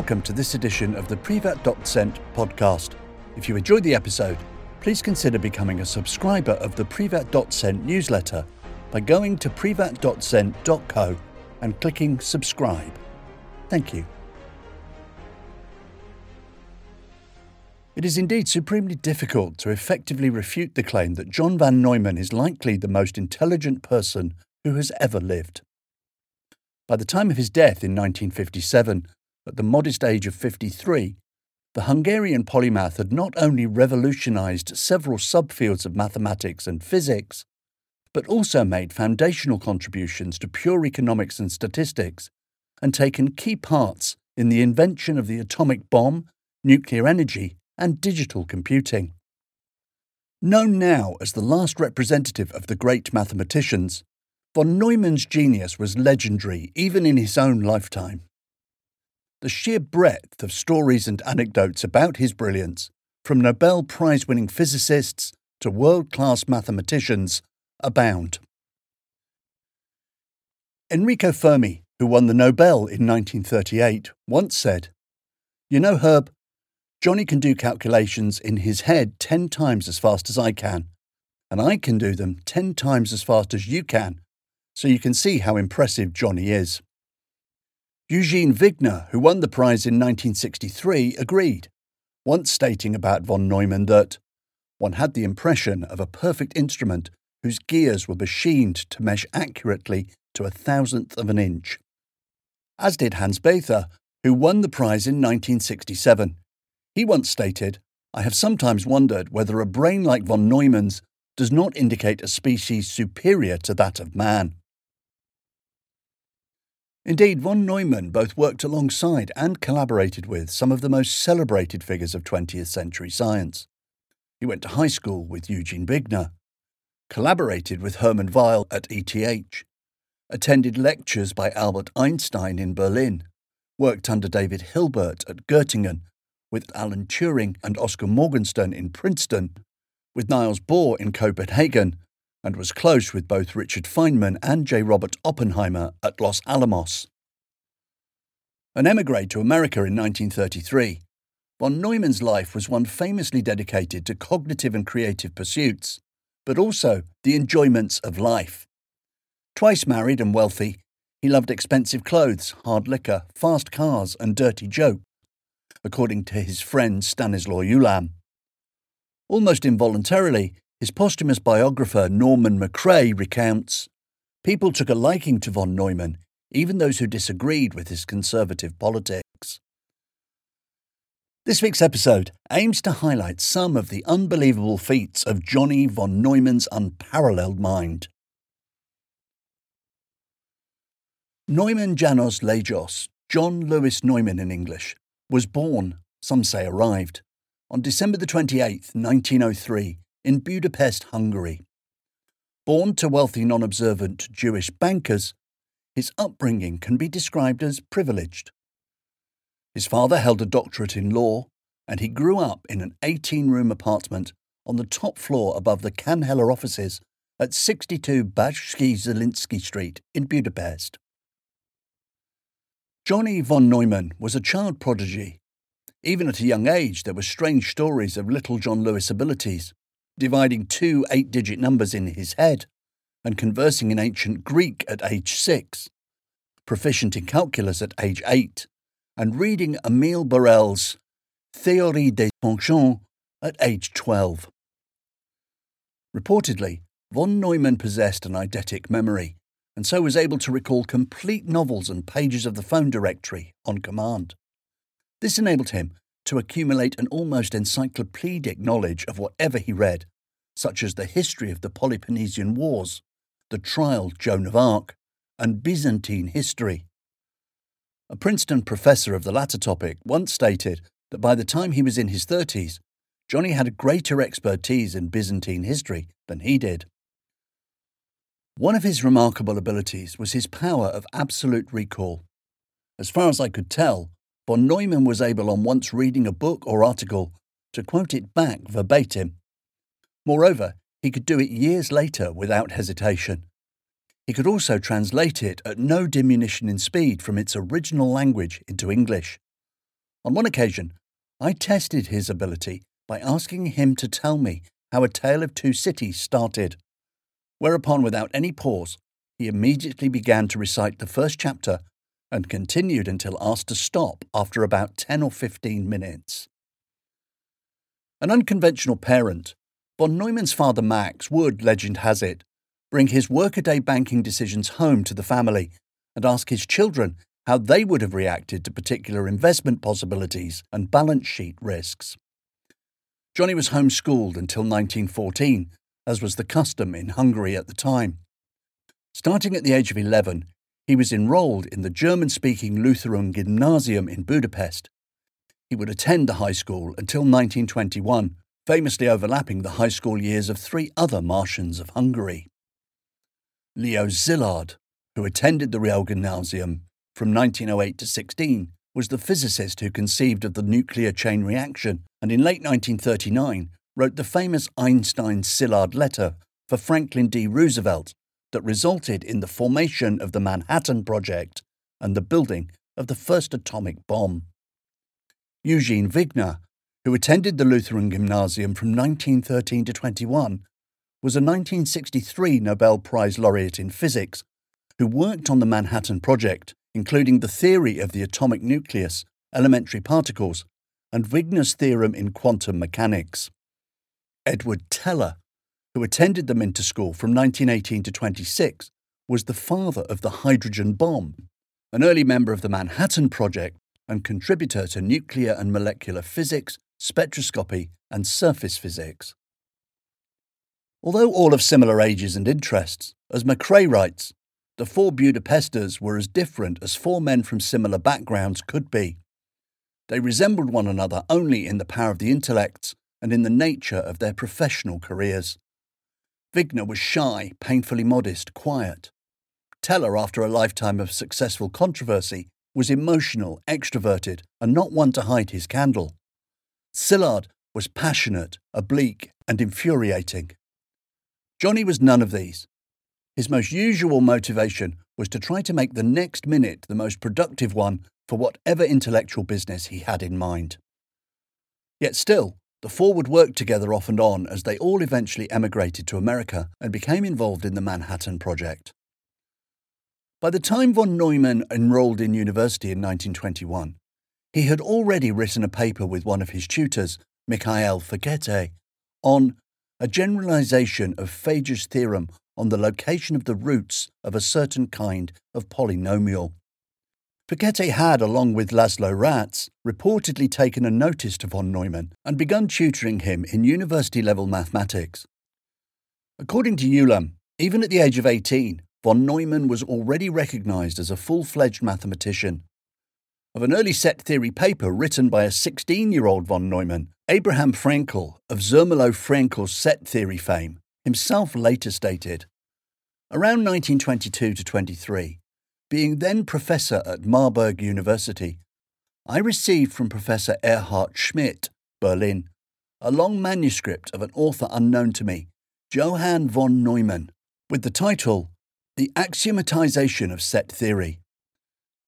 Welcome to this edition of the Privatdozent podcast. If you enjoyed the episode, please consider becoming a subscriber of the Privatdozent newsletter by going to privatdozent.co and clicking subscribe. Thank you. It is indeed supremely difficult to effectively refute the claim that John von Neumann is likely the most intelligent person who has ever lived. By the time of his death in 1957, at the modest age of 53, the Hungarian polymath had not only revolutionized several subfields of mathematics and physics, but also made foundational contributions to pure economics and statistics, and taken key parts in the invention of the atomic bomb, nuclear energy, and digital computing. Known now as the last representative of the great mathematicians, von Neumann's genius was legendary even in his own lifetime. The sheer breadth of stories and anecdotes about his brilliance, from Nobel Prize winning physicists to world class mathematicians, abound. Enrico Fermi, who won the Nobel in 1938, once said, You know, Herb, Johnny can do calculations in his head 10 times as fast as I can, and I can do them 10 times as fast as you can, so you can see how impressive Johnny is. Eugene Wigner, who won the prize in 1963, agreed, once stating about von Neumann that one had the impression of a perfect instrument whose gears were machined to mesh accurately to a thousandth of an inch. As did Hans Bethe, who won the prize in 1967. He once stated, I have sometimes wondered whether a brain like von Neumann's does not indicate a species superior to that of man. Indeed, von Neumann both worked alongside and collaborated with some of the most celebrated figures of 20th century science. He went to high school with Eugene Wigner, collaborated with Hermann Weyl at ETH, attended lectures by Albert Einstein in Berlin, worked under David Hilbert at Göttingen, with Alan Turing and Oscar Morgenstern in Princeton, with Niels Bohr in Copenhagen, and was close with both Richard Feynman and J. Robert Oppenheimer at Los Alamos. An emigre to America in 1933, von Neumann's life was one famously dedicated to cognitive and creative pursuits, but also the enjoyments of life. Twice married and wealthy, he loved expensive clothes, hard liquor, fast cars, and dirty jokes, according to his friend Stanislaw Ulam. Almost involuntarily, his posthumous biographer Norman Macrae recounts People took a liking to von Neumann, even those who disagreed with his conservative politics. This week's episode aims to highlight some of the unbelievable feats of Johnny von Neumann's unparalleled mind. Neumann Janos Lajos, John Lewis Neumann in English, was born, some say arrived, on December the 28th, 1903, in Budapest, Hungary. Born to wealthy non observant Jewish bankers, his upbringing can be described as privileged. His father held a doctorate in law, and he grew up in an 18 room apartment on the top floor above the Kannheller offices at 62 Bajcsy-Zsilinszky Street in Budapest. Johnny von Neumann was a child prodigy. Even at a young age, there were strange stories of little John Lewis abilities dividing two eight digit numbers in his head, and conversing in ancient Greek at age six, proficient in calculus at age eight, and reading Emile Borel's Théorie des fonctions at age 12. Reportedly, von Neumann possessed an eidetic memory, and so was able to recall complete novels and pages of the phone directory on command. This enabled him to accumulate an almost encyclopedic knowledge of whatever he read, such as the history of the Peloponnesian Wars, the trial Joan of Arc, and Byzantine history. A Princeton professor of the latter topic once stated that by the time he was in his 30s, Johnny had a greater expertise in Byzantine history than he did. One of his remarkable abilities was his power of absolute recall. As far as I could tell, von Neumann was able, on once reading a book or article, to quote it back verbatim. Moreover, he could do it years later without hesitation. He could also translate it at no diminution in speed from its original language into English. On one occasion, I tested his ability by asking him to tell me how A Tale of Two Cities started, whereupon, without any pause, he immediately began to recite the first chapter and continued until asked to stop after about 10 or 15 minutes. An unconventional parent, von Neumann's father Max would, legend has it, bring his workaday banking decisions home to the family and ask his children how they would have reacted to particular investment possibilities and balance sheet risks. Johnny was homeschooled until 1914, as was the custom in Hungary at the time. Starting at the age of 11, he was enrolled in the German speaking Lutheran Gymnasium in Budapest. He would attend the high school until 1921, famously overlapping the high school years of three other Martians of Hungary. Leo Szilard, who attended the Real Gymnasium from 1908 to 16, was the physicist who conceived of the nuclear chain reaction and in late 1939 wrote the famous Einstein Szilard letter for Franklin D. Roosevelt that resulted in the formation of the Manhattan Project and the building of the first atomic bomb. Eugene Wigner, who attended the Lutheran Gymnasium from 1913 to 21, was a 1963 Nobel Prize laureate in physics who worked on the Manhattan Project, including the theory of the atomic nucleus, elementary particles, and Wigner's theorem in quantum mechanics. Edward Teller who attended the Minta School from 1918 to 26, was the father of the hydrogen bomb, an early member of the Manhattan Project and contributor to nuclear and molecular physics, spectroscopy, and surface physics. Although all of similar ages and interests, as Macrae writes, the four Budapesters were as different as four men from similar backgrounds could be. They resembled one another only in the power of the intellects and in the nature of their professional careers. Wigner was shy, painfully modest, quiet. Teller, after a lifetime of successful controversy, was emotional, extroverted, and not one to hide his candle. Szilard was passionate, oblique, and infuriating. Johnny was none of these. His most usual motivation was to try to make the next minute the most productive one for whatever intellectual business he had in mind. Yet still, the four would work together off and on as they all eventually emigrated to America and became involved in the Manhattan Project. By the time von Neumann enrolled in university in 1921, he had already written a paper with one of his tutors, Mikhail Fekete, on a generalization of Fejér's theorem on the location of the roots of a certain kind of polynomial. Fekete had, along with Laszlo Ratz, reportedly taken a notice to von Neumann and begun tutoring him in university level mathematics. According to Ulam, even at the age of 18, von Neumann was already recognized as a full fledged mathematician. Of an early set theory paper written by a 16 year old von Neumann, Abraham Fraenkel of Zermelo Fraenkel's set theory fame himself later stated Around 1922 to 23, being then professor at Marburg University, I received from Professor Erhard Schmidt, Berlin, a long manuscript of an author unknown to me, Johann von Neumann, with the title The Axiomatization of Set Theory.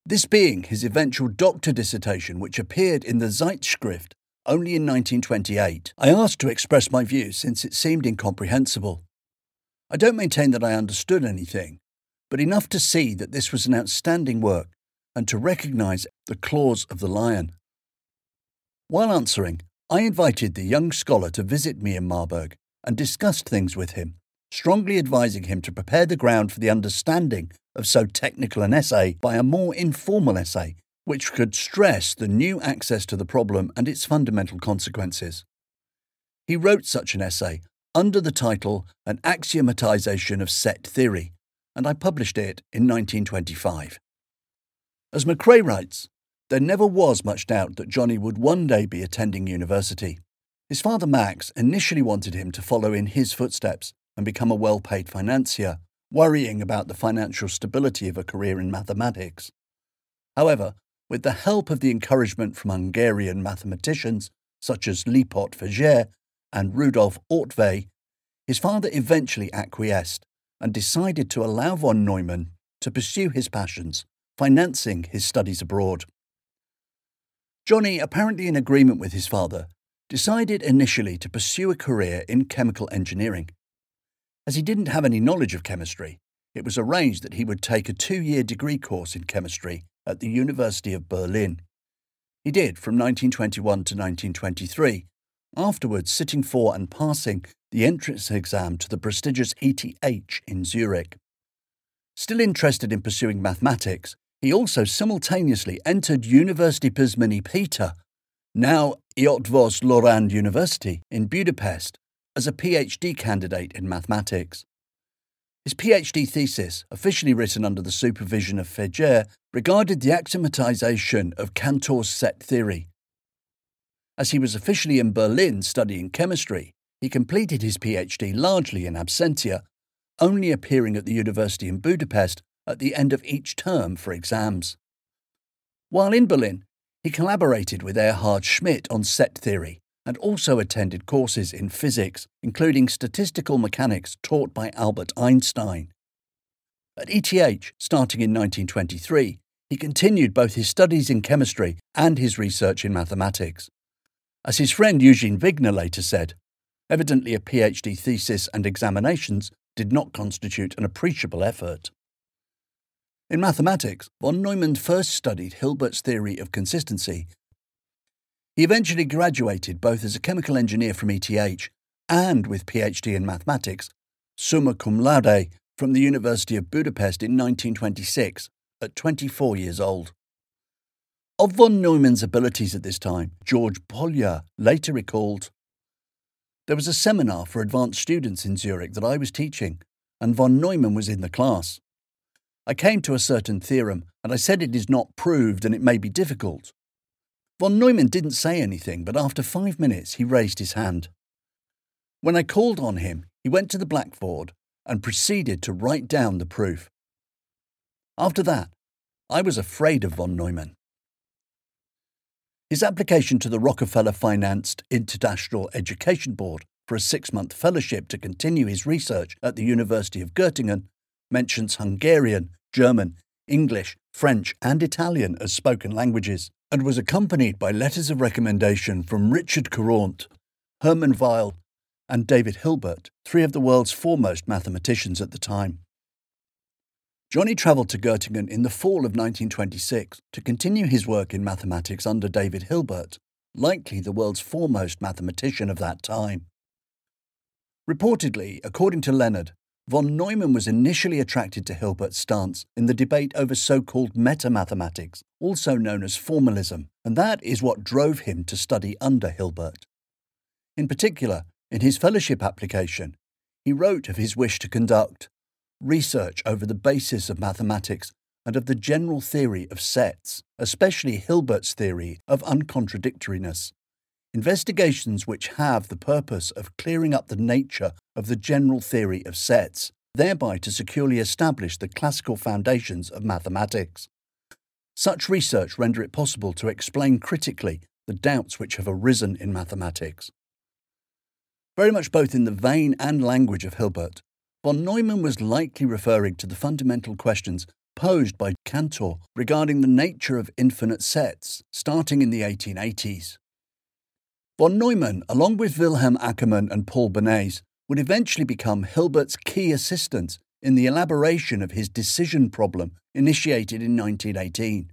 This being his eventual doctor dissertation, which appeared in the Zeitschrift only in 1928, I asked to express my views since it seemed incomprehensible. I don't maintain that I understood anything, but enough to see that this was an outstanding work and to recognize the claws of the lion. While answering, I invited the young scholar to visit me in Marburg and discussed things with him, strongly advising him to prepare the ground for the understanding of so technical an essay by a more informal essay, which could stress the new access to the problem and its fundamental consequences. He wrote such an essay under the title An Axiomatization of Set Theory, and I published it in 1925. As Macrae writes, there never was much doubt that Johnny would one day be attending university. His father Max initially wanted him to follow in his footsteps and become a well paid financier, worrying about the financial stability of a career in mathematics. However, with the help of the encouragement from Hungarian mathematicians such as Lipot Fejér and Rudolf Ortvay, his father eventually acquiesced and decided to allow von Neumann to pursue his passions, financing his studies abroad. Johnny, apparently in agreement with his father, decided initially to pursue a career in chemical engineering. As he didn't have any knowledge of chemistry, it was arranged that he would take a two year degree course in chemistry at the University of Berlin. He did from 1921 to 1923, afterwards sitting for and passing the entrance exam to the prestigious ETH in Zurich. Still interested in pursuing mathematics, he also simultaneously entered University Pázmány Péter, now Eötvös Loránd University in Budapest, as a PhD candidate in mathematics. His PhD thesis, officially written under the supervision of Fejér, regarded the axiomatization of Cantor's set theory. As he was officially in Berlin studying chemistry, he completed his PhD largely in absentia, only appearing at the university in Budapest at the end of each term for exams. While in Berlin, he collaborated with Erhard Schmidt on set theory and also attended courses in physics, including statistical mechanics taught by Albert Einstein. At ETH, starting in 1923, he continued both his studies in chemistry and his research in mathematics. As his friend Eugene Wigner later said, evidently a PhD thesis and examinations did not constitute an appreciable effort. In mathematics, von Neumann first studied Hilbert's theory of consistency he eventually graduated both as a chemical engineer from ETH and with PhD in mathematics, summa cum laude, from the University of Budapest in 1926 at 24 years old. Of von Neumann's abilities at this time, George Polya later recalled There was a seminar for advanced students in Zurich that I was teaching, and von Neumann was in the class. I came to a certain theorem, and I said it is not proved and it may be difficult. Von Neumann didn't say anything, but after five minutes he raised his hand. When I called on him, he went to the blackboard and proceeded to write down the proof. After that, I was afraid of von Neumann. His application to the Rockefeller financed International Education Board for a six month fellowship to continue his research at the University of Göttingen mentions Hungarian, German, English, French, and Italian as spoken languages and was accompanied by letters of recommendation from Richard Courant, Hermann Weyl, and David Hilbert, three of the world's foremost mathematicians at the time. Johnny travelled to Göttingen in the fall of 1926 to continue his work in mathematics under David Hilbert, likely the world's foremost mathematician of that time. Reportedly, according to Leonard, Von Neumann was initially attracted to Hilbert's stance in the debate over so called metamathematics, also known as formalism, and that is what drove him to study under Hilbert. In particular, in his fellowship application, he wrote of his wish to conduct research over the basis of mathematics and of the general theory of sets, especially Hilbert's theory of uncontradictoriness, investigations which have the purpose of clearing up the nature of the general theory of sets, thereby to securely establish the classical foundations of mathematics. Such research render it possible to explain critically the doubts which have arisen in mathematics. Very much both in the vein and language of Hilbert, von Neumann was likely referring to the fundamental questions posed by Cantor regarding the nature of infinite sets, starting in the 1880s. Von Neumann, along with Wilhelm Ackermann and Paul Bernays, would eventually become Hilbert's key assistants in the elaboration of his decision problem initiated in 1918.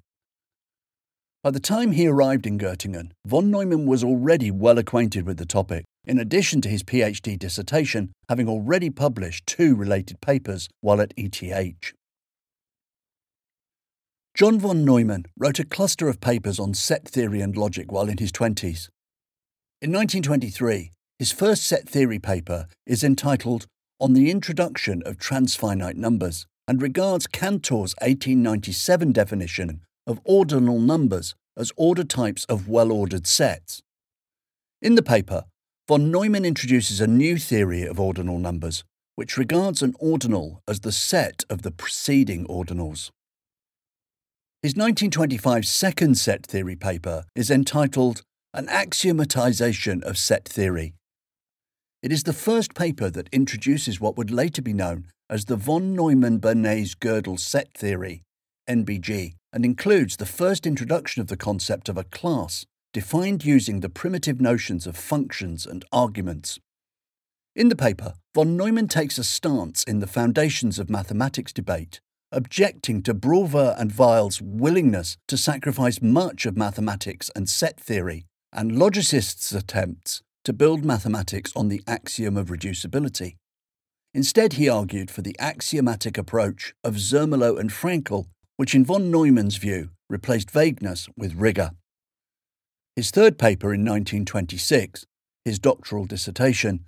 By the time he arrived in Göttingen, von Neumann was already well acquainted with the topic, in addition to his PhD dissertation, having already published two related papers while at ETH. John von Neumann wrote a cluster of papers on set theory and logic while in his 20s. In 1923, his first set theory paper is entitled On the Introduction of Transfinite Numbers and regards Cantor's 1897 definition of ordinal numbers as order types of well ordered sets. In the paper, von Neumann introduces a new theory of ordinal numbers, which regards an ordinal as the set of the preceding ordinals. His 1925 second set theory paper is entitled an axiomatization of set theory. It is the first paper that introduces what would later be known as the von Neumann Bernays Gödel set theory, NBG and includes the first introduction of the concept of a class, defined using the primitive notions of functions and arguments. In the paper, von Neumann takes a stance in the foundations of mathematics debate, objecting to Brouwer and Weyl's willingness to sacrifice much of mathematics and set theory, and logicists' attempts to build mathematics on the axiom of reducibility. Instead, he argued for the axiomatic approach of Zermelo and Fraenkel, which in von Neumann's view replaced vagueness with rigour. His third paper in 1926, his doctoral dissertation,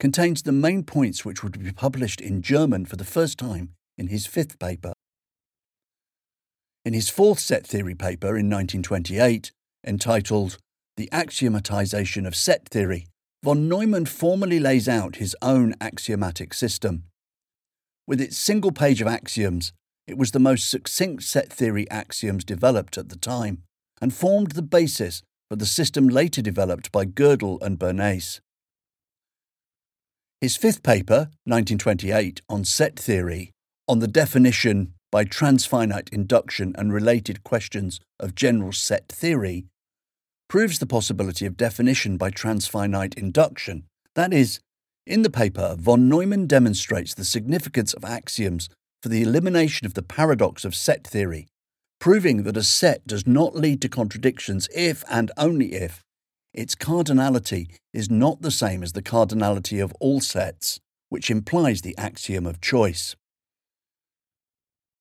contains the main points which would be published in German for the first time in his fifth paper. In his fourth set theory paper in 1928, entitled The Axiomatization of Set Theory, von Neumann formally lays out his own axiomatic system. With its single page of axioms, it was the most succinct set theory axioms developed at the time and formed the basis for the system later developed by Gödel and Bernays. His fifth paper, 1928, on set theory, on the definition by transfinite induction and related questions of general set theory, proves the possibility of definition by transfinite induction. That is, in the paper, von Neumann demonstrates the significance of axioms for the elimination of the paradox of set theory, proving that a set does not lead to contradictions if and only if its cardinality is not the same as the cardinality of all sets, which implies the axiom of choice.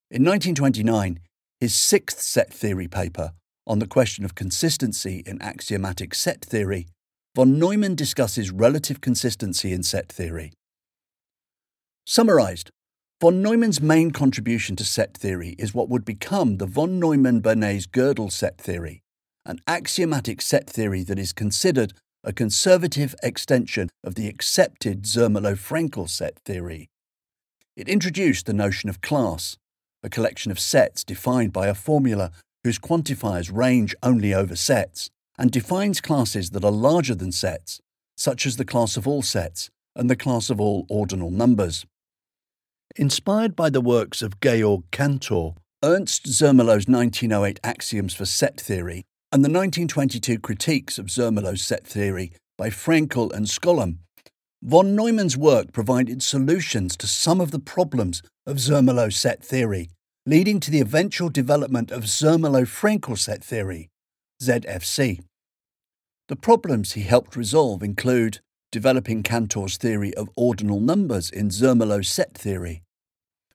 In 1929, his sixth set theory paper on the question of consistency in axiomatic set theory, von Neumann discusses relative consistency in set theory. Summarized, von Neumann's main contribution to set theory is what would become the von Neumann-Bernays Gödel set theory, an axiomatic set theory that is considered a conservative extension of the accepted Zermelo-Fraenkel set theory. It introduced the notion of class, a collection of sets defined by a formula whose quantifiers range only over sets, and defines classes that are larger than sets, such as the class of all sets and the class of all ordinal numbers. Inspired by the works of Georg Cantor, Ernst Zermelo's 1908 axioms for set theory and the 1922 critiques of Zermelo's set theory by Fraenkel and Skolem, von Neumann's work provided solutions to some of the problems of Zermelo's set theory, leading to the eventual development of Zermelo-Fraenkel set theory, ZFC. The problems he helped resolve include developing Cantor's theory of ordinal numbers in Zermelo's set theory.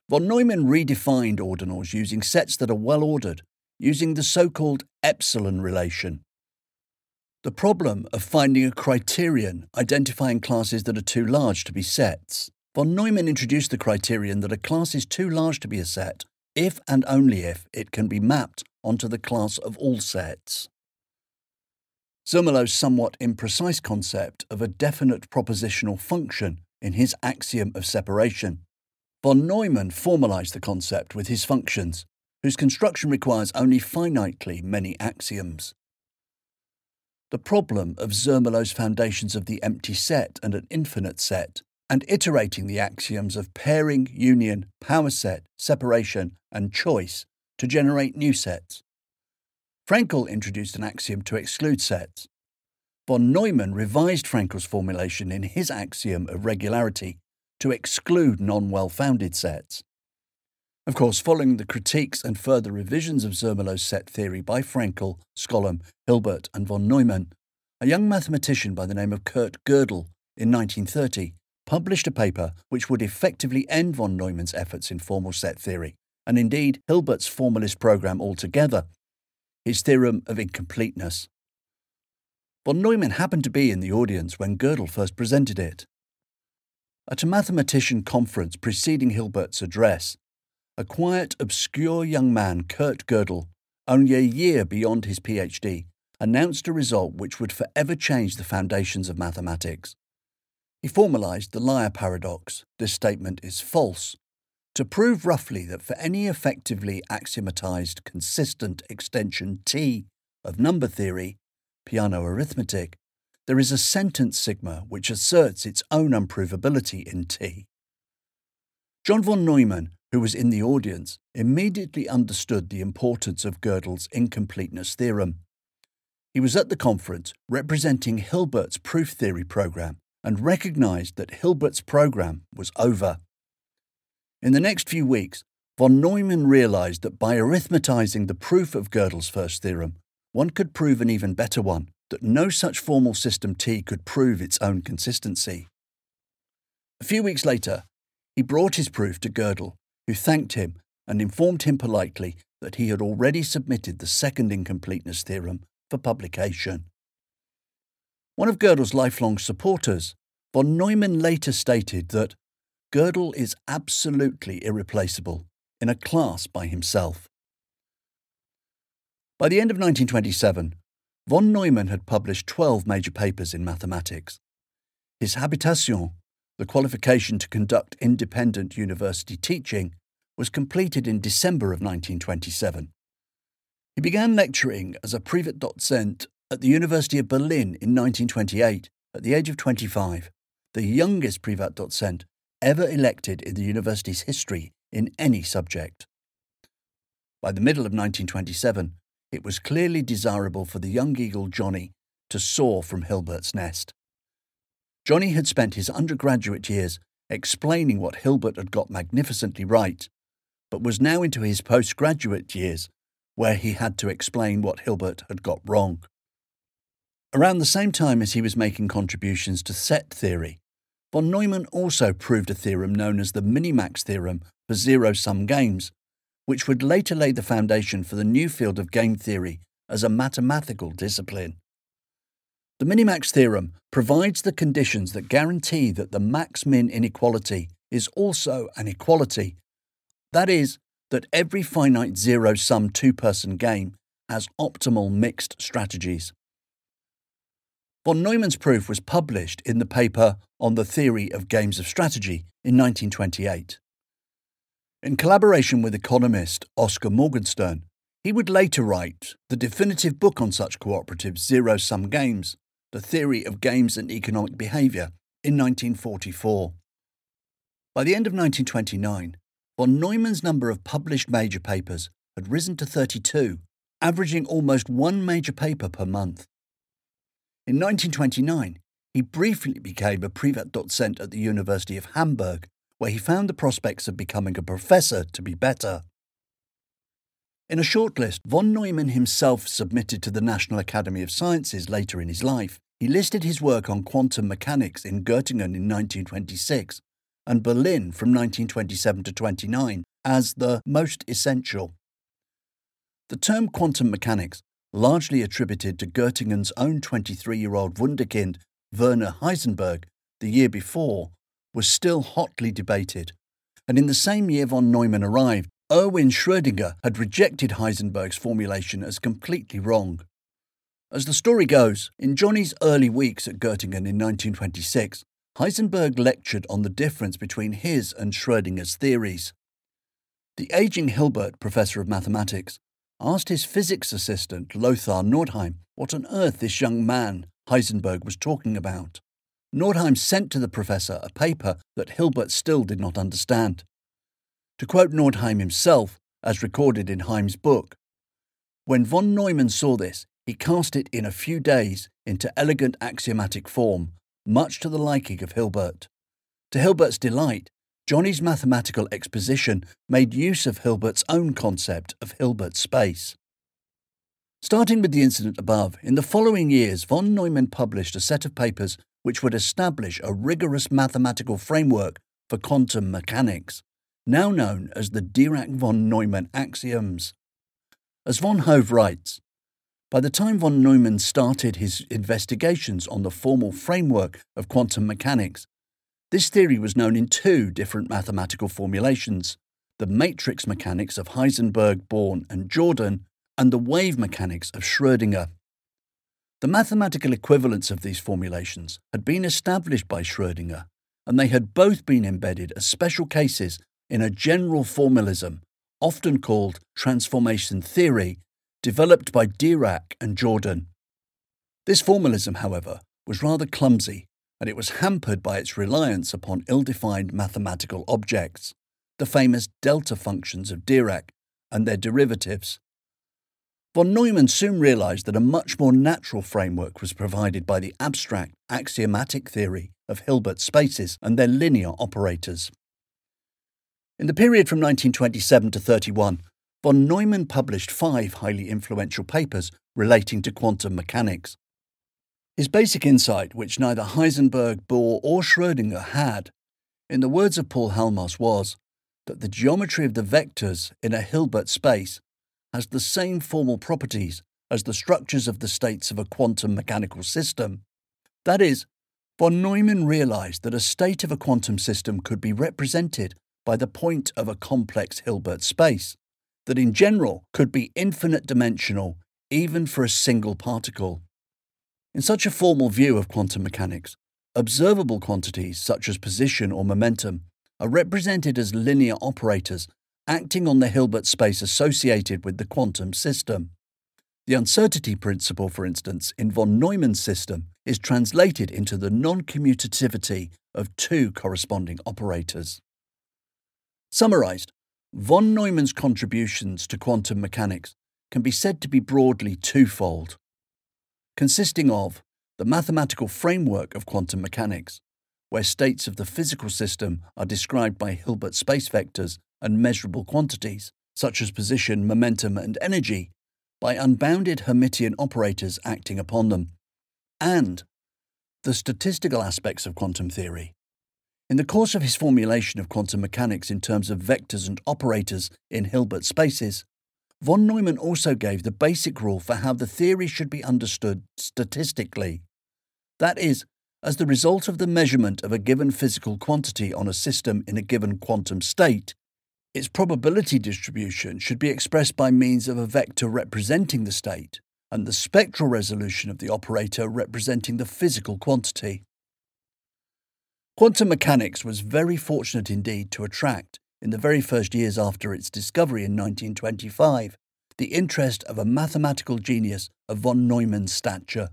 Von Neumann redefined ordinals using sets that are well ordered using the so called epsilon relation. The problem of finding a criterion identifying classes that are too large to be sets. Von Neumann introduced the criterion that a class is too large to be a set if and only if it can be mapped onto the class of all sets. Zermelo's somewhat imprecise concept of a definite propositional function in his axiom of separation. Von Neumann formalized the concept with his functions, whose construction requires only finitely many axioms. The problem of Zermelo's foundations of the empty set and an infinite set, and iterating the axioms of pairing, union, power set, separation, and choice to generate new sets. Fraenkel introduced an axiom to exclude sets. Von Neumann revised Fraenkel's formulation in his axiom of regularity to exclude non well founded sets. Of course, following the critiques and further revisions of Zermelo's set theory by Frankel, Skolem, Hilbert, and von Neumann, a young mathematician by the name of Kurt Gödel in 1930 published a paper which would effectively end von Neumann's efforts in formal set theory, and indeed Hilbert's formalist program altogether, his theorem of incompleteness. Von Neumann happened to be in the audience when Gödel first presented it. At a mathematician conference preceding Hilbert's address, a quiet, obscure young man, Kurt Gödel, only a year beyond his PhD, announced a result which would forever change the foundations of mathematics. He formalized the liar paradox this statement is false to prove roughly that for any effectively axiomatized consistent extension T of number theory, Peano arithmetic, there is a sentence sigma which asserts its own unprovability in T. John von Neumann who was in the audience, immediately understood the importance of Gödel's incompleteness theorem. He was at the conference representing Hilbert's proof theory program and recognized that Hilbert's program was over. In the next few weeks, von Neumann realized that by arithmetizing the proof of Gödel's first theorem, one could prove an even better one, that no such formal system T could prove its own consistency. A few weeks later, he brought his proof to Gödel, who thanked him and informed him politely that he had already submitted the second incompleteness theorem for publication. One of Gödel's lifelong supporters, von Neumann later stated that Gödel is absolutely irreplaceable, in a class by himself. By the end of 1927, von Neumann had published 12 major papers in mathematics. His Habilitation, the qualification to conduct independent university teaching, was completed in December of 1927. He began lecturing as a Privatdozent at the University of Berlin in 1928 at the age of 25, the youngest Privatdozent ever elected in the university's history in any subject. By the middle of 1927, it was clearly desirable for the young eagle Johnny to soar from Hilbert's nest. Johnny had spent his undergraduate years explaining what Hilbert had got magnificently right, but was now into his postgraduate years where he had to explain what Hilbert had got wrong. Around the same time as he was making contributions to set theory, von Neumann also proved a theorem known as the minimax theorem for zero sum games, which would later lay the foundation for the new field of game theory as a mathematical discipline. The minimax theorem provides the conditions that guarantee that the max min inequality is also an equality. That is, that every finite zero sum two person game has optimal mixed strategies. Von Neumann's proof was published in the paper On the Theory of Games of Strategy in 1928. In collaboration with economist Oscar Morgenstern, he would later write the definitive book on such cooperative zero sum games, The Theory of Games and Economic Behaviour, in 1944. By the end of 1929, von Neumann's number of published major papers had risen to 32, averaging almost one major paper per month. In 1929, he briefly became a Privatdozent at the University of Hamburg, where he found the prospects of becoming a professor to be better. In a shortlist von Neumann himself submitted to the National Academy of Sciences later in his life, he listed his work on quantum mechanics in Göttingen in 1926 and Berlin from 1927 to 29 as the most essential. The term quantum mechanics, largely attributed to Göttingen's own 23 year old wunderkind Werner Heisenberg the year before, was still hotly debated. And in the same year von Neumann arrived, Erwin Schrödinger had rejected Heisenberg's formulation as completely wrong. As the story goes, in Johnny's early weeks at Göttingen in 1926, Heisenberg lectured on the difference between his and Schrödinger's theories. The aging Hilbert, professor of mathematics, asked his physics assistant, Lothar Nordheim, what on earth this young man, Heisenberg, was talking about. Nordheim sent to the professor a paper that Hilbert still did not understand. To quote Nordheim himself, as recorded in Heim's book, when von Neumann saw this, he cast it in a few days into elegant axiomatic form much to the liking of Hilbert. To Hilbert's delight, Johnny's mathematical exposition made use of Hilbert's own concept of Hilbert space. Starting with the incident above, in the following years, von Neumann published a set of papers which would establish a rigorous mathematical framework for quantum mechanics, now known as the Dirac von Neumann axioms. As Van Hove writes, by the time von Neumann started his investigations on the formal framework of quantum mechanics, this theory was known in two different mathematical formulations the matrix mechanics of Heisenberg, Born, and Jordan, and the wave mechanics of Schrödinger. The mathematical equivalents of these formulations had been established by Schrödinger, and they had both been embedded as special cases in a general formalism, often called transformation theory developed by Dirac and Jordan. This formalism, however, was rather clumsy, and it was hampered by its reliance upon ill defined mathematical objects, the famous delta functions of Dirac and their derivatives. Von Neumann soon realized that a much more natural framework was provided by the abstract axiomatic theory of Hilbert spaces and their linear operators. In the period from 1927 to 31, von Neumann published five highly influential papers relating to quantum mechanics. His basic insight, which neither Heisenberg, Bohr, or Schrödinger had, in the words of Paul Halmos, was that the geometry of the vectors in a Hilbert space has the same formal properties as the structures of the states of a quantum mechanical system. That is, von Neumann realized that a state of a quantum system could be represented by the point of a complex Hilbert space, that in general could be infinite dimensional even for a single particle. In such a formal view of quantum mechanics, observable quantities such as position or momentum are represented as linear operators acting on the Hilbert space associated with the quantum system. The uncertainty principle, for instance, in von Neumann's system is translated into the non commutativity of two corresponding operators. Summarized, von Neumann's contributions to quantum mechanics can be said to be broadly twofold, consisting of the mathematical framework of quantum mechanics, where states of the physical system are described by Hilbert space vectors and measurable quantities, such as position, momentum, and energy, by unbounded Hermitian operators acting upon them, and the statistical aspects of quantum theory. In the course of his formulation of quantum mechanics in terms of vectors and operators in Hilbert spaces, von Neumann also gave the basic rule for how the theory should be understood statistically. That is, as the result of the measurement of a given physical quantity on a system in a given quantum state, its probability distribution should be expressed by means of a vector representing the state and the spectral resolution of the operator representing the physical quantity. Quantum mechanics was very fortunate indeed to attract, in the very first years after its discovery in 1925, the interest of a mathematical genius of von Neumann's stature.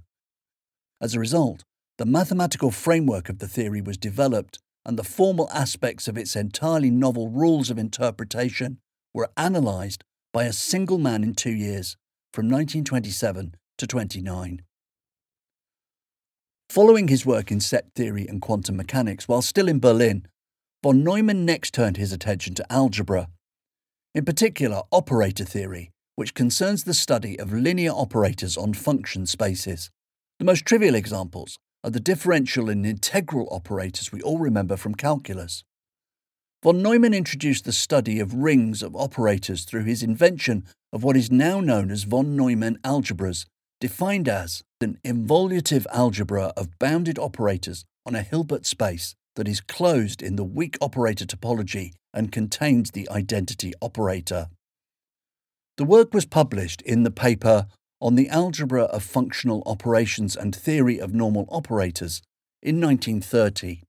As a result, the mathematical framework of the theory was developed and the formal aspects of its entirely novel rules of interpretation were analysed by a single man in two years, from 1927 to 29. Following his work in set theory and quantum mechanics while still in Berlin, von Neumann next turned his attention to algebra, in particular operator theory, which concerns the study of linear operators on function spaces. The most trivial examples are the differential and integral operators we all remember from calculus. Von Neumann introduced the study of rings of operators through his invention of what is now known as von Neumann algebras, defined as an involutive algebra of bounded operators on a Hilbert space that is closed in the weak operator topology and contains the identity operator. The work was published in the paper on the algebra of functional operations and theory of normal operators in 1930.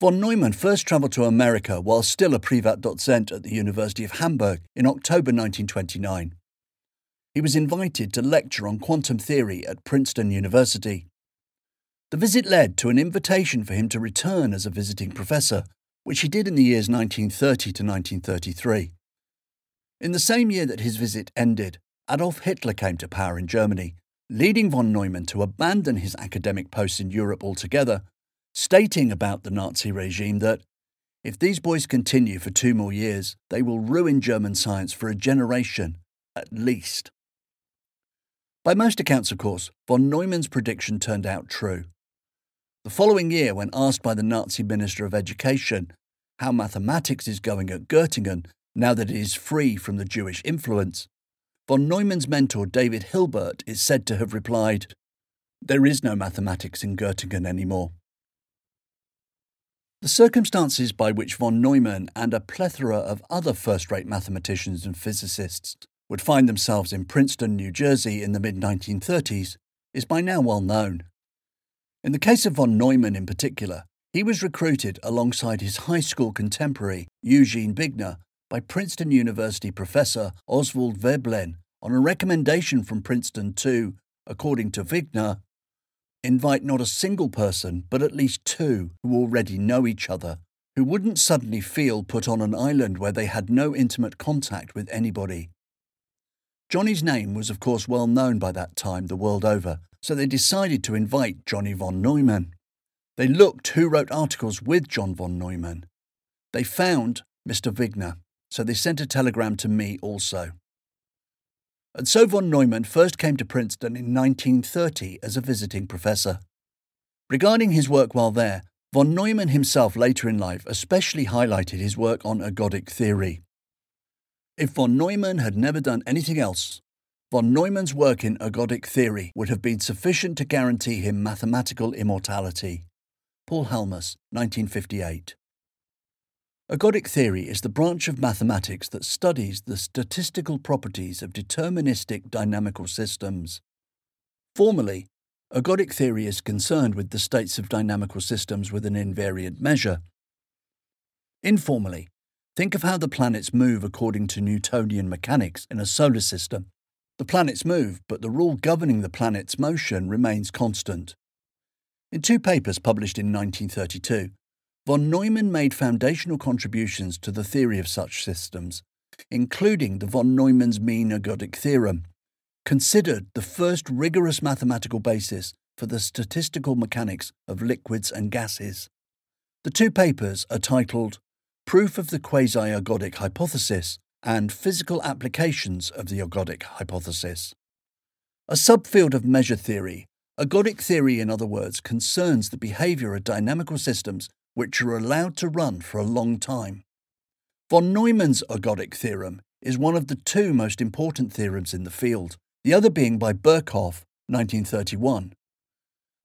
Von Neumann first travelled to America while still a Privatdozent at the University of Hamburg in October 1929. He was invited to lecture on quantum theory at Princeton University. The visit led to an invitation for him to return as a visiting professor, which he did in the years 1930 to 1933. In the same year that his visit ended, Adolf Hitler came to power in Germany, leading von Neumann to abandon his academic posts in Europe altogether, stating about the Nazi regime that if these boys continue for two more years, they will ruin German science for a generation, at least. By most accounts, of course, von Neumann's prediction turned out true. The following year, when asked by the Nazi Minister of Education how mathematics is going at Göttingen now that it is free from the Jewish influence, Von Neumann's mentor David Hilbert is said to have replied, There is no mathematics in Göttingen anymore. The circumstances by which von Neumann and a plethora of other first rate mathematicians and physicists would find themselves in Princeton, New Jersey in the mid 1930s is by now well known. In the case of von Neumann in particular, he was recruited alongside his high school contemporary, Eugene Wigner, by Princeton University professor Oswald Veblen on a recommendation from Princeton to, according to Wigner, invite not a single person, but at least two who already know each other who wouldn't suddenly feel put on an island where they had no intimate contact with anybody. Johnny's name was, of course, well known by that time the world over, so they decided to invite Johnny von Neumann. They looked who wrote articles with John von Neumann. They found Mr. Wigner, so they sent a telegram to me also. And so von Neumann first came to Princeton in 1930 as a visiting professor. Regarding his work while there, von Neumann himself later in life especially highlighted his work on ergodic theory. If von Neumann had never done anything else, von Neumann's work in ergodic theory would have been sufficient to guarantee him mathematical immortality. Paul Halmos, 1958. Ergodic theory is the branch of mathematics that studies the statistical properties of deterministic dynamical systems. Formally, ergodic theory is concerned with the states of dynamical systems with an invariant measure. Informally, think of how the planets move according to Newtonian mechanics in a solar system. The planets move, but the rule governing the planet's motion remains constant. In two papers published in 1932, von Neumann made foundational contributions to the theory of such systems, including the von Neumann's mean ergodic theorem, considered the first rigorous mathematical basis for the statistical mechanics of liquids and gases. The two papers are titled Proof of the Quasi-Ergodic Hypothesis and Physical Applications of the Ergodic Hypothesis. A subfield of measure theory Ergodic theory, in other words, concerns the behavior of dynamical systems which are allowed to run for a long time. Von Neumann's ergodic theorem is one of the two most important theorems in the field, the other being by Birkhoff, 1931.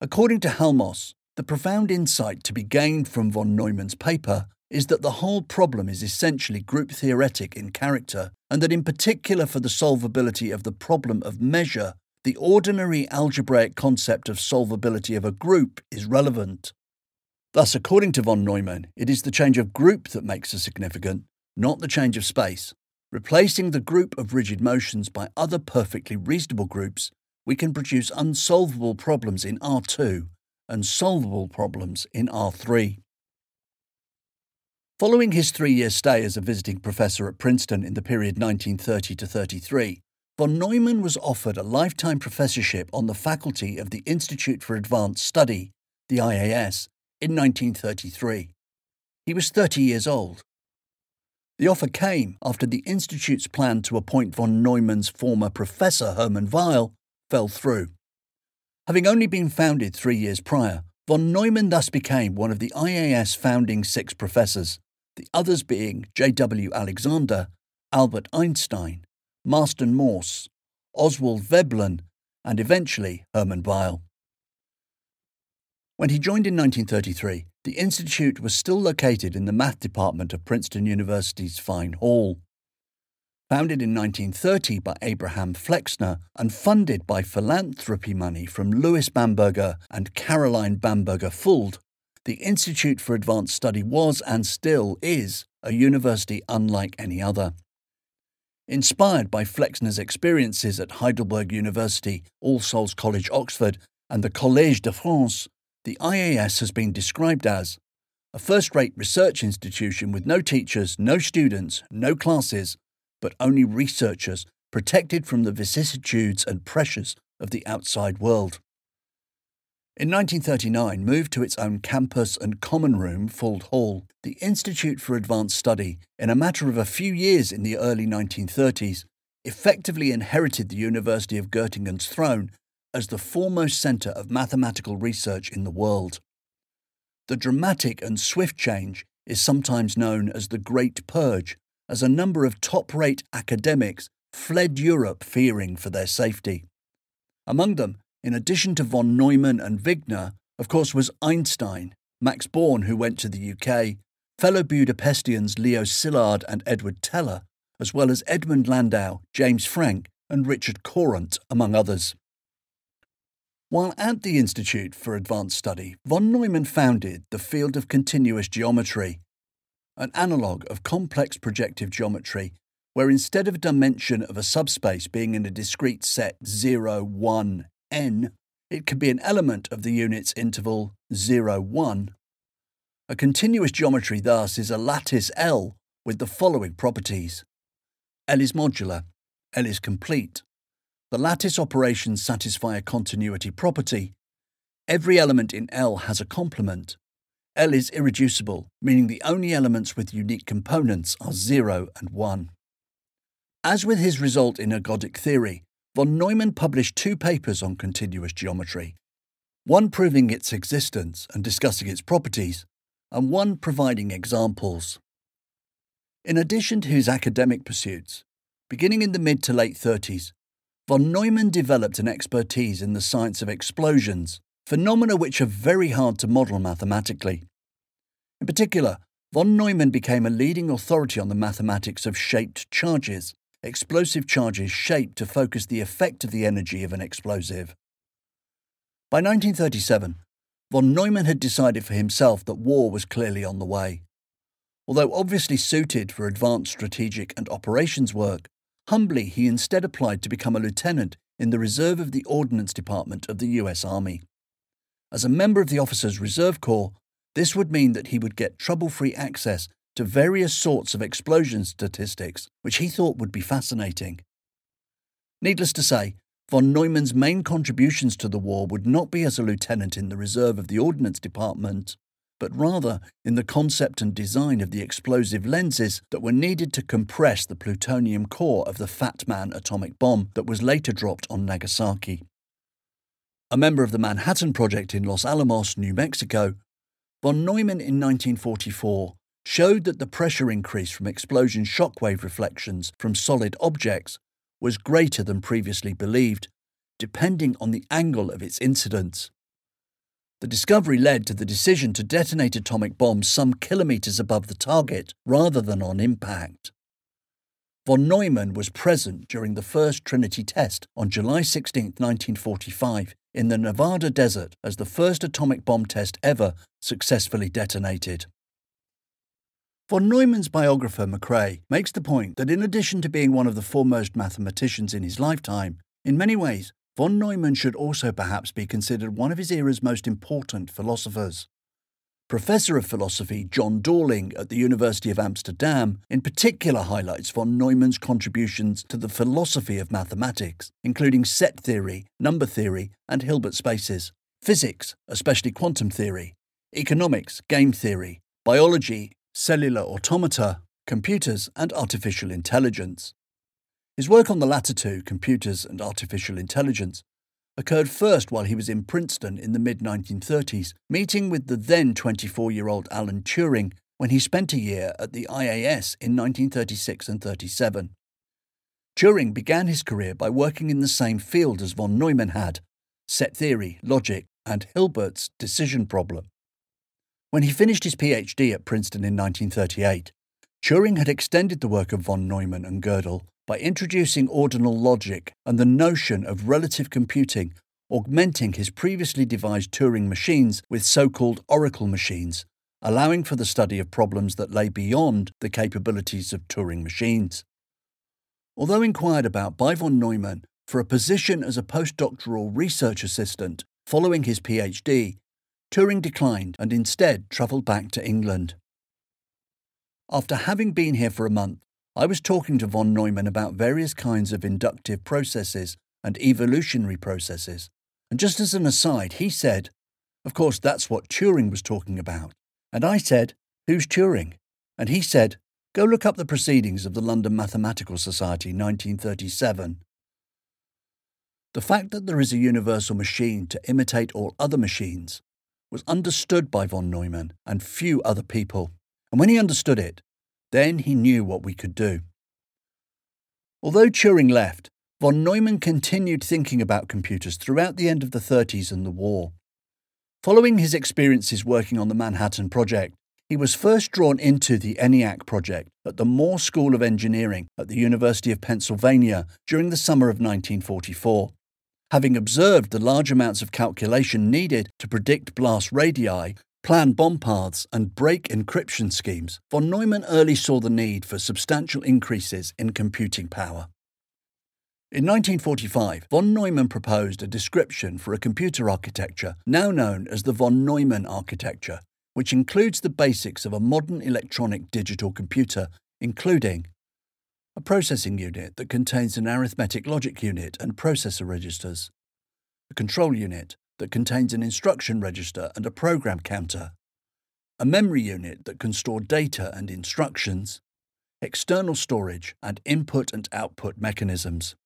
According to Halmos, the profound insight to be gained from von Neumann's paper is that the whole problem is essentially group theoretic in character, and that in particular for the solvability of the problem of measure, the ordinary algebraic concept of solvability of a group is relevant. Thus, according to von Neumann, it is the change of group that makes a significant, not the change of space. Replacing the group of rigid motions by other perfectly reasonable groups, we can produce unsolvable problems in R2 and solvable problems in R3. Following his three year stay as a visiting professor at Princeton in the period 1930 to 33, Von Neumann was offered a lifetime professorship on the faculty of the Institute for Advanced Study, the IAS, in 1933. He was 30 years old. The offer came after the Institute's plan to appoint von Neumann's former professor, Hermann Weyl, fell through. Having only been founded three years prior, von Neumann thus became one of the IAS founding six professors, the others being J.W. Alexander, Albert Einstein, Marston Morse, Oswald Veblen, and eventually Hermann Weyl. When he joined in 1933, the institute was still located in the math department of Princeton University's Fine Hall. Founded in 1930 by Abraham Flexner and funded by philanthropy money from Louis Bamberger and Caroline Bamberger Fuld, the Institute for Advanced Study was and still is a university unlike any other. Inspired by Flexner's experiences at Heidelberg University, All Souls College, Oxford, and the Collège de France, the IAS has been described as a first rate research institution with no teachers, no students, no classes, but only researchers protected from the vicissitudes and pressures of the outside world. In 1939, moved to its own campus and common room, Fuld Hall, the Institute for Advanced Study, in a matter of a few years in the early 1930s, effectively inherited the University of Göttingen's throne as the foremost centre of mathematical research in the world. The dramatic and swift change is sometimes known as the Great Purge, as a number of top rate academics fled Europe fearing for their safety. Among them, in addition to von Neumann and Wigner, of course, was Einstein, Max Born, who went to the UK, fellow Budapestians Leo Szilard and Edward Teller, as well as Edmund Landau, James Franck, and Richard Courant, among others. While at the Institute for Advanced Study, von Neumann founded the field of continuous geometry, an analogue of complex projective geometry, where instead of a dimension of a subspace being in a discrete set 0, 1, n, it can be an element of the unit's interval 0, 1. A continuous geometry thus is a lattice L with the following properties. L is modular, L is complete. The lattice operations satisfy a continuity property. Every element in L has a complement. L is irreducible, meaning the only elements with unique components are 0 and 1. As with his result in ergodic theory, von Neumann published two papers on continuous geometry, one proving its existence and discussing its properties, and one providing examples. In addition to his academic pursuits, beginning in the mid to late 30s, von Neumann developed an expertise in the science of explosions, phenomena which are very hard to model mathematically. In particular, von Neumann became a leading authority on the mathematics of shaped charges, explosive charges shaped to focus the effect of the energy of an explosive. By 1937, von Neumann had decided for himself that war was clearly on the way. Although obviously suited for advanced strategic and operations work, humbly he instead applied to become a lieutenant in the reserve of the Ordnance Department of the US Army. As a member of the Officers Reserve Corps, this would mean that he would get trouble free access to various sorts of explosion statistics, which he thought would be fascinating. Needless to say, von Neumann's main contributions to the war would not be as a lieutenant in the reserve of the Ordnance Department, but rather in the concept and design of the explosive lenses that were needed to compress the plutonium core of the Fat Man atomic bomb that was later dropped on Nagasaki. A member of the Manhattan Project in Los Alamos, New Mexico, von Neumann in 1944 showed that the pressure increase from explosion shockwave reflections from solid objects was greater than previously believed, depending on the angle of its incidence. The discovery led to the decision to detonate atomic bombs some kilometres above the target rather than on impact. Von Neumann was present during the first Trinity test on July 16, 1945, in the Nevada desert as the first atomic bomb test ever successfully detonated. Von Neumann's biographer Macrae makes the point that in addition to being one of the foremost mathematicians in his lifetime, in many ways Von Neumann should also perhaps be considered one of his era's most important philosophers. Professor of philosophy John Dorling at the University of Amsterdam in particular highlights von Neumann's contributions to the philosophy of mathematics, including set theory, number theory, and Hilbert spaces, physics, especially quantum theory, economics, game theory, biology, cellular automata, computers, and artificial intelligence. His work on the latter two, computers and artificial intelligence, occurred first while he was in Princeton in the mid 1930s, meeting with the then 24 year old Alan Turing when he spent a year at the IAS in 1936 and 37. Turing began his career by working in the same field as von Neumann had set theory, logic, and Hilbert's decision problem. When he finished his PhD at Princeton in 1938, Turing had extended the work of von Neumann and Gödel by introducing ordinal logic and the notion of relative computing, augmenting his previously devised Turing machines with so called oracle machines, allowing for the study of problems that lay beyond the capabilities of Turing machines. Although inquired about by von Neumann for a position as a postdoctoral research assistant following his PhD, Turing declined and instead travelled back to England. After having been here for a month, I was talking to von Neumann about various kinds of inductive processes and evolutionary processes. And just as an aside, he said, Of course, that's what Turing was talking about. And I said, Who's Turing? And he said, Go look up the proceedings of the London Mathematical Society, 1937. The fact that there is a universal machine to imitate all other machines was understood by von Neumann and few other people. And when he understood it, then he knew what we could do. Although Turing left, von Neumann continued thinking about computers throughout the end of the 30s and the war. Following his experiences working on the Manhattan Project, he was first drawn into the ENIAC project at the Moore School of Engineering at the University of Pennsylvania during the summer of 1944. Having observed the large amounts of calculation needed to predict blast radii plan bomb paths, and break encryption schemes, von Neumann early saw the need for substantial increases in computing power. In 1945, von Neumann proposed a description for a computer architecture now known as the von Neumann architecture, which includes the basics of a modern electronic digital computer, including a processing unit that contains an arithmetic logic unit and processor registers, a control unit that contains an instruction register and a program counter, a memory unit that can store data and instructions, external storage, and input and output mechanisms.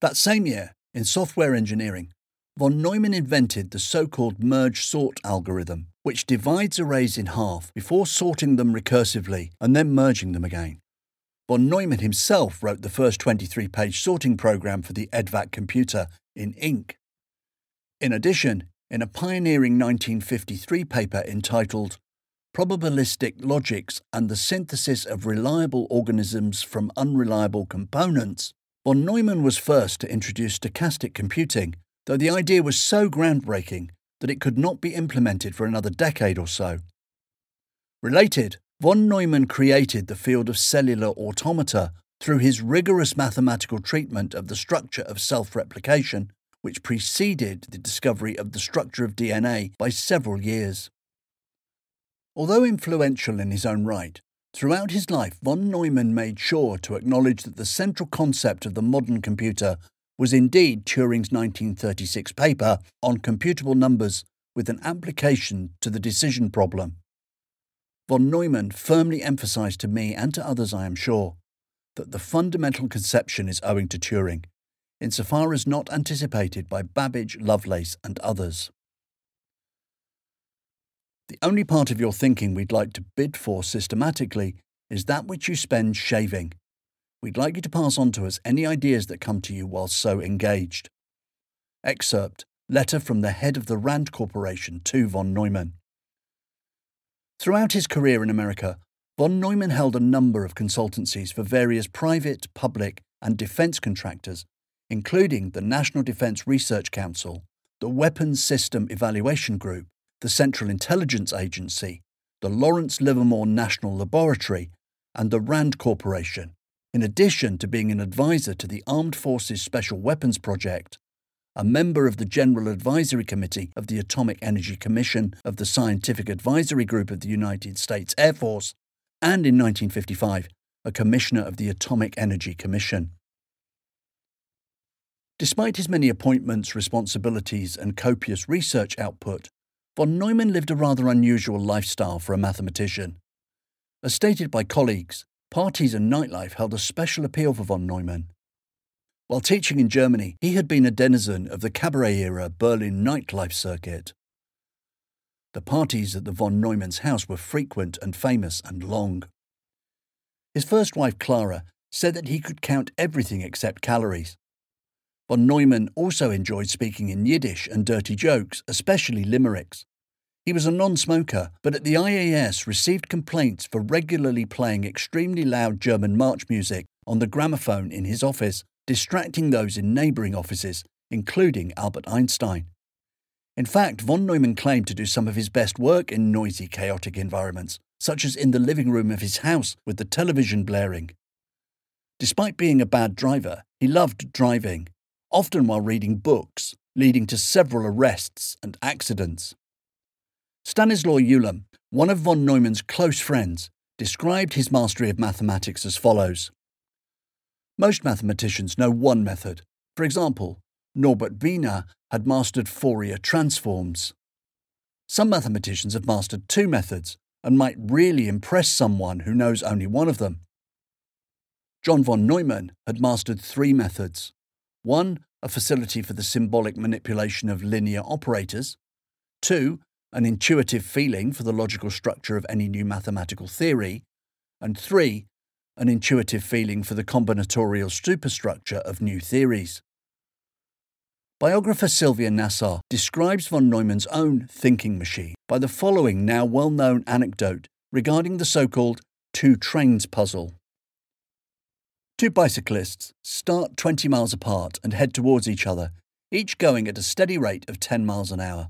That same year, in software engineering, von Neumann invented the so called merge sort algorithm, which divides arrays in half before sorting them recursively and then merging them again. Von Neumann himself wrote the first 23 page sorting program for the EDVAC computer in ink. In addition, in a pioneering 1953 paper entitled Probabilistic Logics and the Synthesis of Reliable Organisms from Unreliable Components, Von Neumann was first to introduce stochastic computing, though the idea was so groundbreaking that it could not be implemented for another decade or so. Related, von Neumann created the field of cellular automata through his rigorous mathematical treatment of the structure of self replication, which preceded the discovery of the structure of DNA by several years. Although influential in his own right, Throughout his life, von Neumann made sure to acknowledge that the central concept of the modern computer was indeed Turing's 1936 paper on computable numbers with an application to the decision problem. Von Neumann firmly emphasized to me and to others, I am sure, that the fundamental conception is owing to Turing, insofar as not anticipated by Babbage, Lovelace, and others. The only part of your thinking we'd like to bid for systematically is that which you spend shaving. We'd like you to pass on to us any ideas that come to you while so engaged. Excerpt Letter from the head of the RAND Corporation to von Neumann. Throughout his career in America, von Neumann held a number of consultancies for various private, public, and defense contractors, including the National Defense Research Council, the Weapons System Evaluation Group, the Central Intelligence Agency, the Lawrence Livermore National Laboratory, and the RAND Corporation, in addition to being an advisor to the Armed Forces Special Weapons Project, a member of the General Advisory Committee of the Atomic Energy Commission of the Scientific Advisory Group of the United States Air Force, and in 1955, a commissioner of the Atomic Energy Commission. Despite his many appointments, responsibilities, and copious research output, Von Neumann lived a rather unusual lifestyle for a mathematician. As stated by colleagues, parties and nightlife held a special appeal for von Neumann. While teaching in Germany, he had been a denizen of the cabaret era Berlin nightlife circuit. The parties at the von Neumann's house were frequent and famous and long. His first wife, Clara, said that he could count everything except calories. Von Neumann also enjoyed speaking in Yiddish and dirty jokes, especially limericks. He was a non smoker, but at the IAS received complaints for regularly playing extremely loud German march music on the gramophone in his office, distracting those in neighbouring offices, including Albert Einstein. In fact, von Neumann claimed to do some of his best work in noisy, chaotic environments, such as in the living room of his house with the television blaring. Despite being a bad driver, he loved driving often while reading books, leading to several arrests and accidents. Stanislaw Ulam, one of von Neumann's close friends, described his mastery of mathematics as follows Most mathematicians know one method. For example, Norbert Wiener had mastered Fourier transforms. Some mathematicians have mastered two methods and might really impress someone who knows only one of them. John von Neumann had mastered three methods one, a facility for the symbolic manipulation of linear operators. Two, an intuitive feeling for the logical structure of any new mathematical theory. And three, an intuitive feeling for the combinatorial superstructure of new theories. Biographer Sylvia Nasar describes von Neumann's own thinking machine by the following now well known anecdote regarding the so called two trains puzzle. Two bicyclists start 20 miles apart and head towards each other, each going at a steady rate of 10 miles an hour.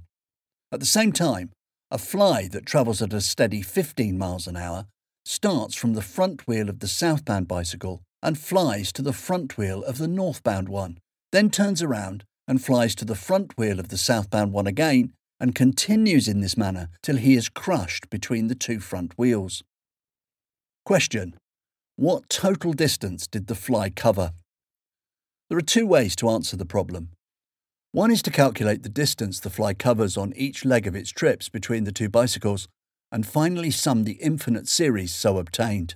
At the same time, a fly that travels at a steady 15 miles an hour starts from the front wheel of the southbound bicycle and flies to the front wheel of the northbound one, then turns around and flies to the front wheel of the southbound one again and continues in this manner till he is crushed between the two front wheels. Question What total distance did the fly cover? There are two ways to answer the problem. One is to calculate the distance the fly covers on each leg of its trips between the two bicycles, and finally sum the infinite series so obtained.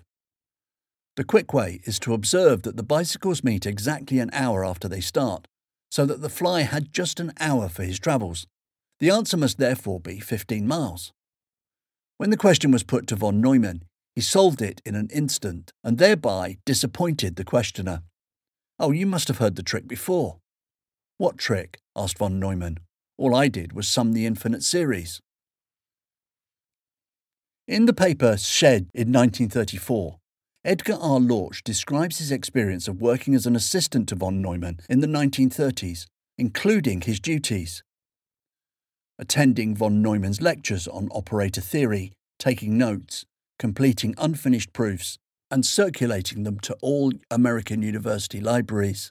The quick way is to observe that the bicycles meet exactly an hour after they start, so that the fly had just an hour for his travels. The answer must therefore be 15 miles. When the question was put to von Neumann, he solved it in an instant and thereby disappointed the questioner. Oh, you must have heard the trick before. What trick? asked von Neumann. All I did was sum the infinite series. In the paper Szeged in 1934, Edgar R. Lorch describes his experience of working as an assistant to von Neumann in the 1930s, including his duties. Attending von Neumann's lectures on operator theory, taking notes, completing unfinished proofs, and circulating them to all American university libraries.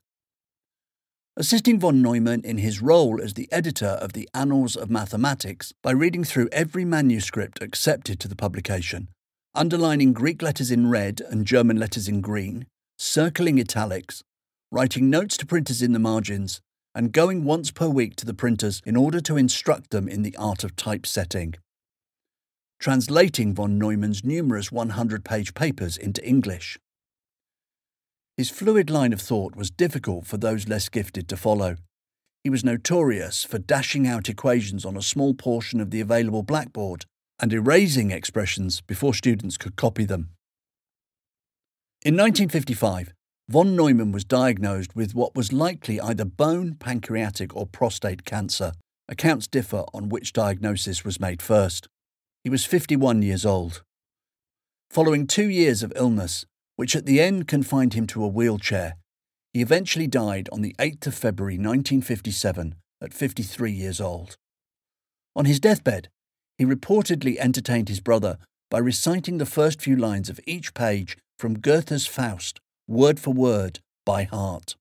Assisting von Neumann in his role as the editor of the Annals of Mathematics by reading through every manuscript accepted to the publication, underlining Greek letters in red and German letters in green, circling italics, writing notes to printers in the margins, and going once per week to the printers in order to instruct them in the art of typesetting translating von Neumann's numerous 100 page papers into English. His fluid line of thought was difficult for those less gifted to follow. He was notorious for dashing out equations on a small portion of the available blackboard and erasing expressions before students could copy them. In 1955, von Neumann was diagnosed with what was likely either bone, pancreatic, or prostate cancer. Accounts differ on which diagnosis was made first. He was 51 years old. Following two years of illness, which at the end confined him to a wheelchair, he eventually died on the 8th of February 1957 at 53 years old. On his deathbed, he reportedly entertained his brother by reciting the first few lines of each page from Goethe's Faust, word for word, by heart.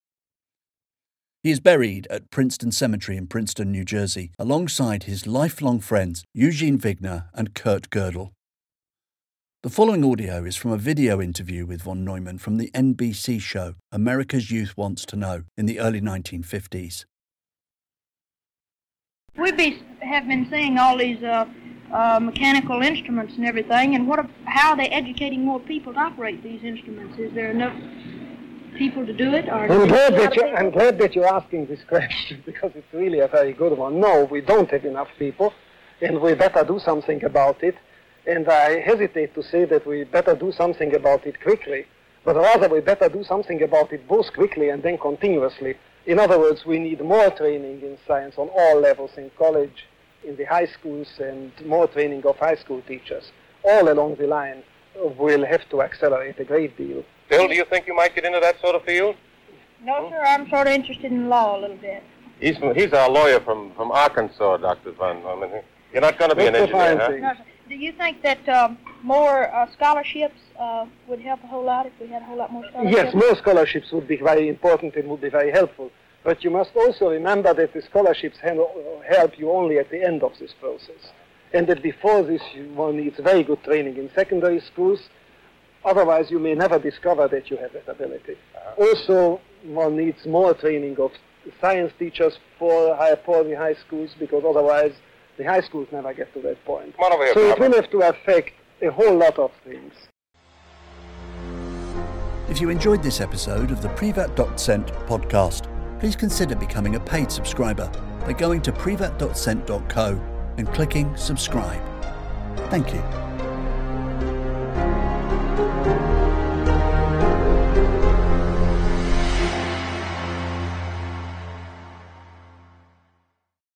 He is buried at Princeton Cemetery in Princeton, New Jersey, alongside his lifelong friends Eugene Wigner and Kurt Gödel. The following audio is from a video interview with von Neumann from the NBC show America's Youth Wants to Know in the early 1950s. We be, have been seeing all these uh, uh, mechanical instruments and everything, and what? How are they educating more people to operate these instruments? Is there enough people to do it? Or I'm glad that you, I'm glad that you're asking this question because it's really a very good one. No, we don't have enough people, and we better do something about it. And I hesitate to say that we better do something about it quickly, but rather we better do something about it both quickly and then continuously. In other words, we need more training in science on all levels in college, in the high schools, and more training of high school teachers. All along the line uh, we'll have to accelerate a great deal. Bill, do you think you might get into that sort of field? No, sir. I'm sort of interested in law a little bit. He's from, he's a lawyer from, from Arkansas, Dr. Von. I mean, you're not going to be an engineer, fine huh? thing. No, sir. Do you think that um, more uh, scholarships uh, would help a whole lot if we had a whole lot more scholarships? Yes, more scholarships would be very important and would be very helpful. But you must also remember that the scholarships help you only at the end of this process. And that before this, one needs very good training in secondary schools. Otherwise, you may never discover that you have that ability. Also, one needs more training of science teachers for, high, for the high schools because otherwise the high schools never get to that point. Come on over here, So it will have to affect a whole lot of things. If you enjoyed this episode of the Privatdozent podcast, please consider becoming a paid subscriber by going to privatdozent.co and clicking subscribe. Thank you.